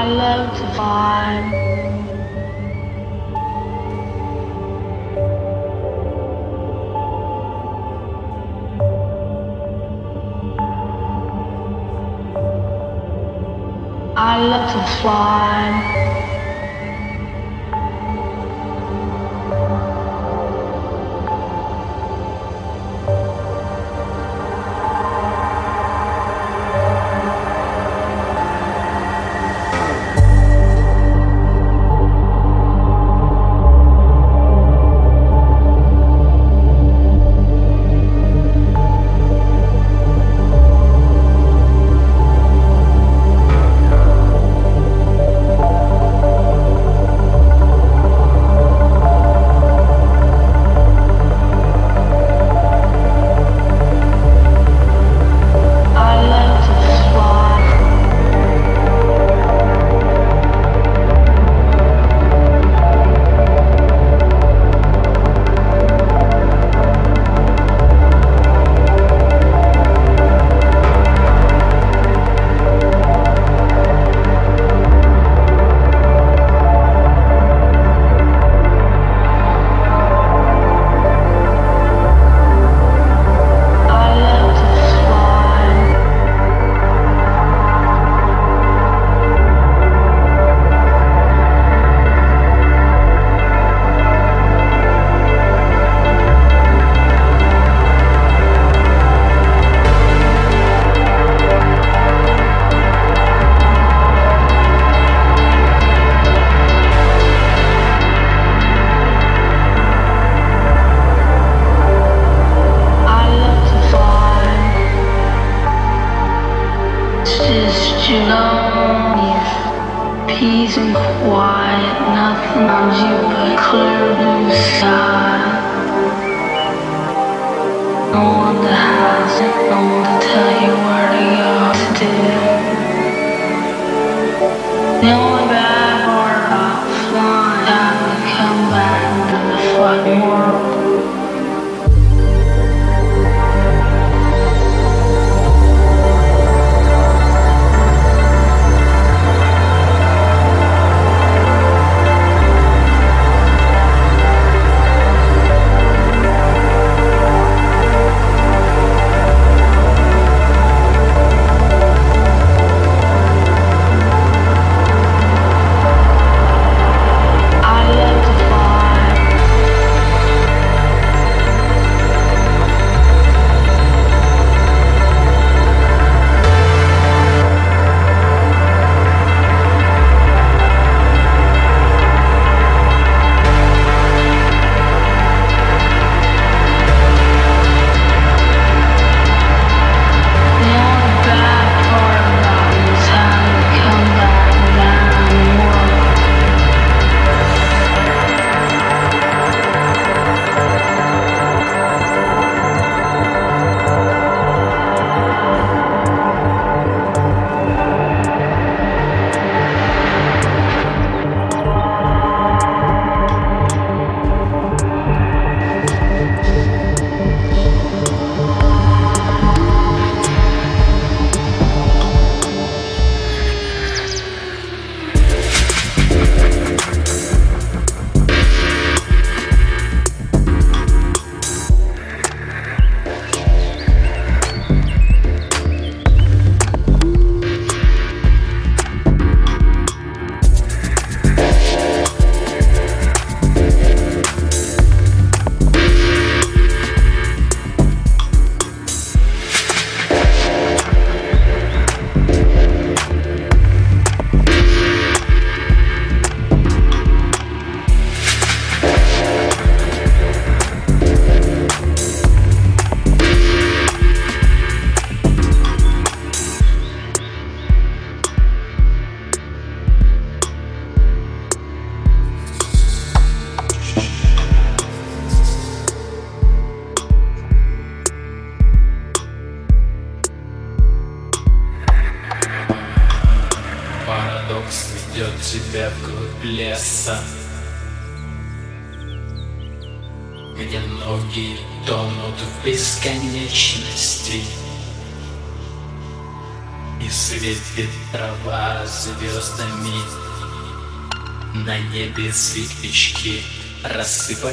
I love to fly.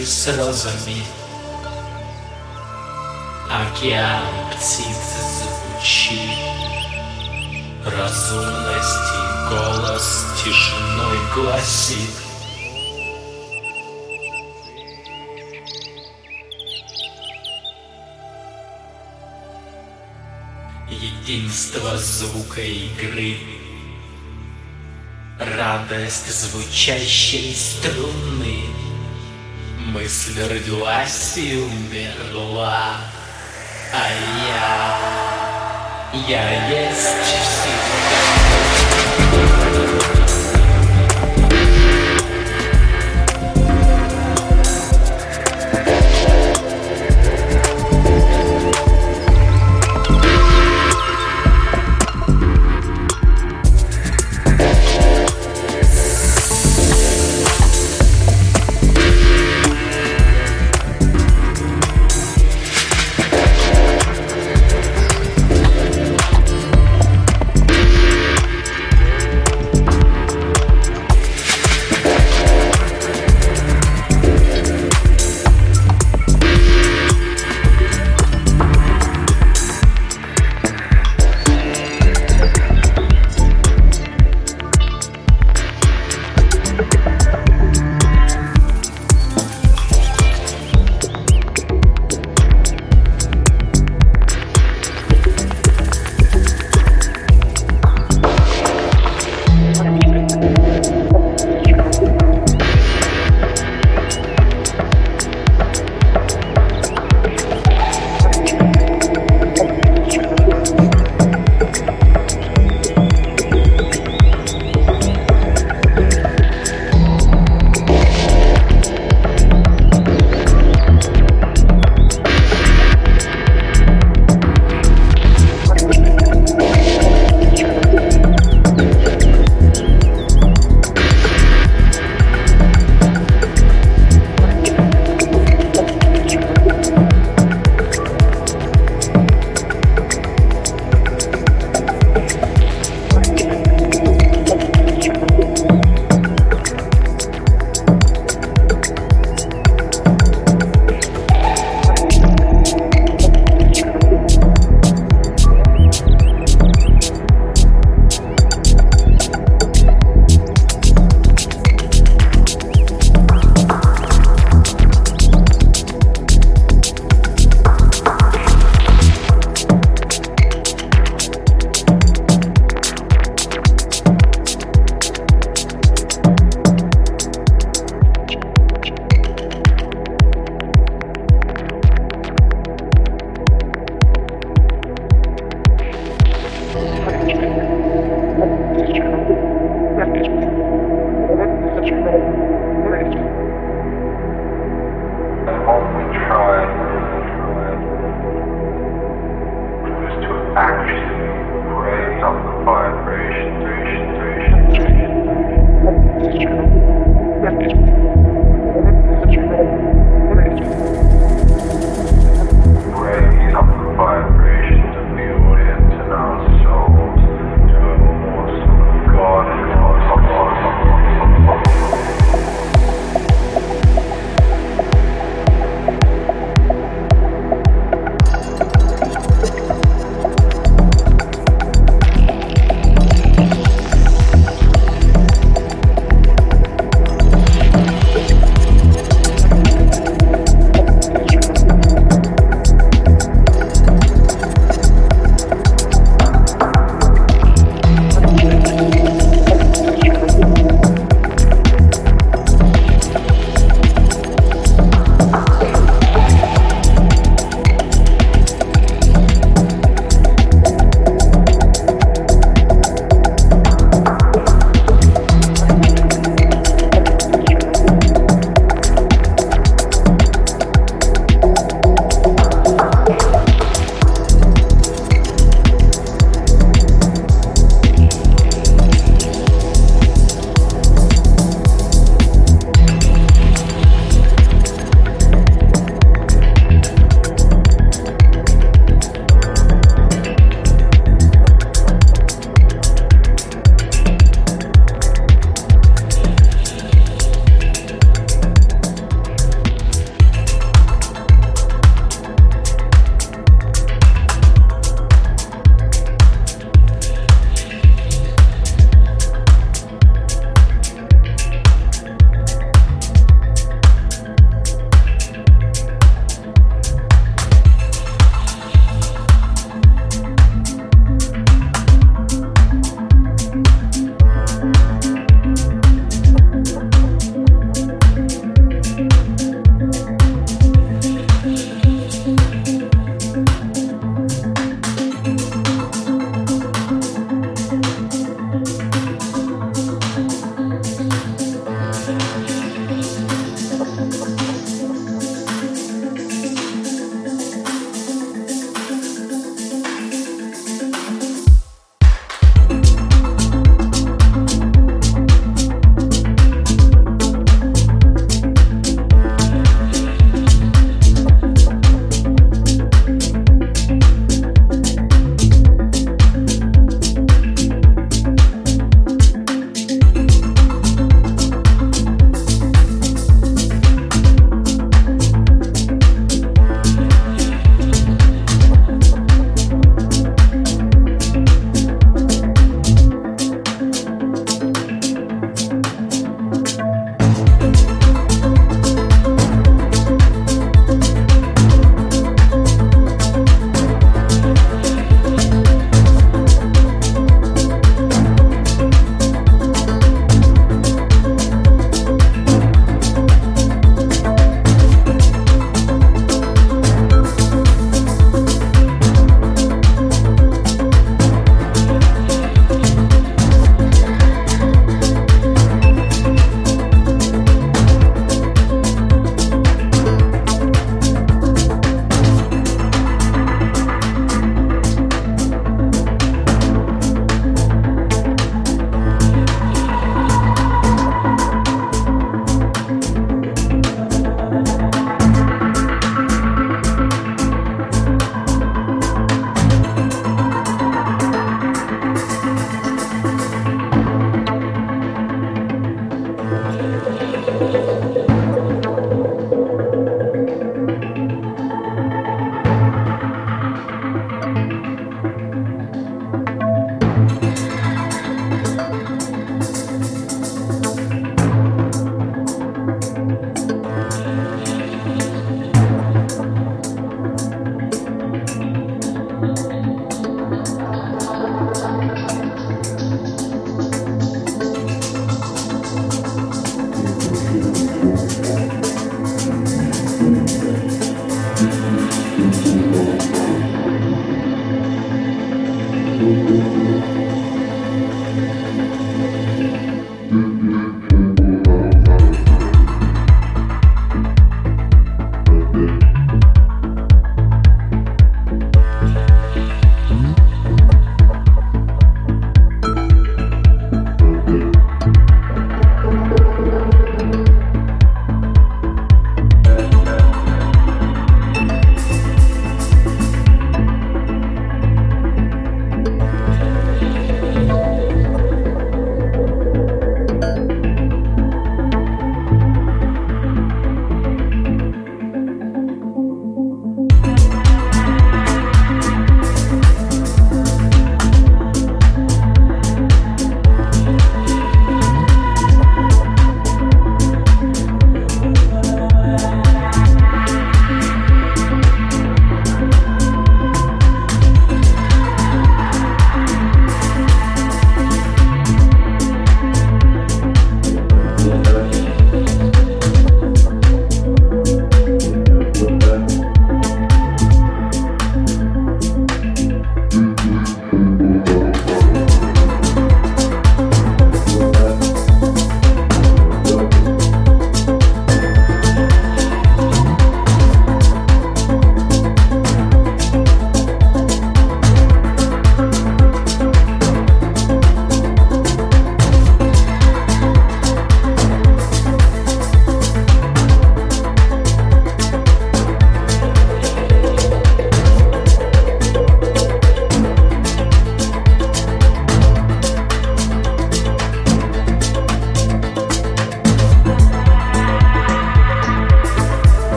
Рассыпались розами Океан птиц звучит Разумности голос тишиной гласит. Единство звука игры. Радость звучащей струны Мысль родилась и умерла. А я, я есть всегда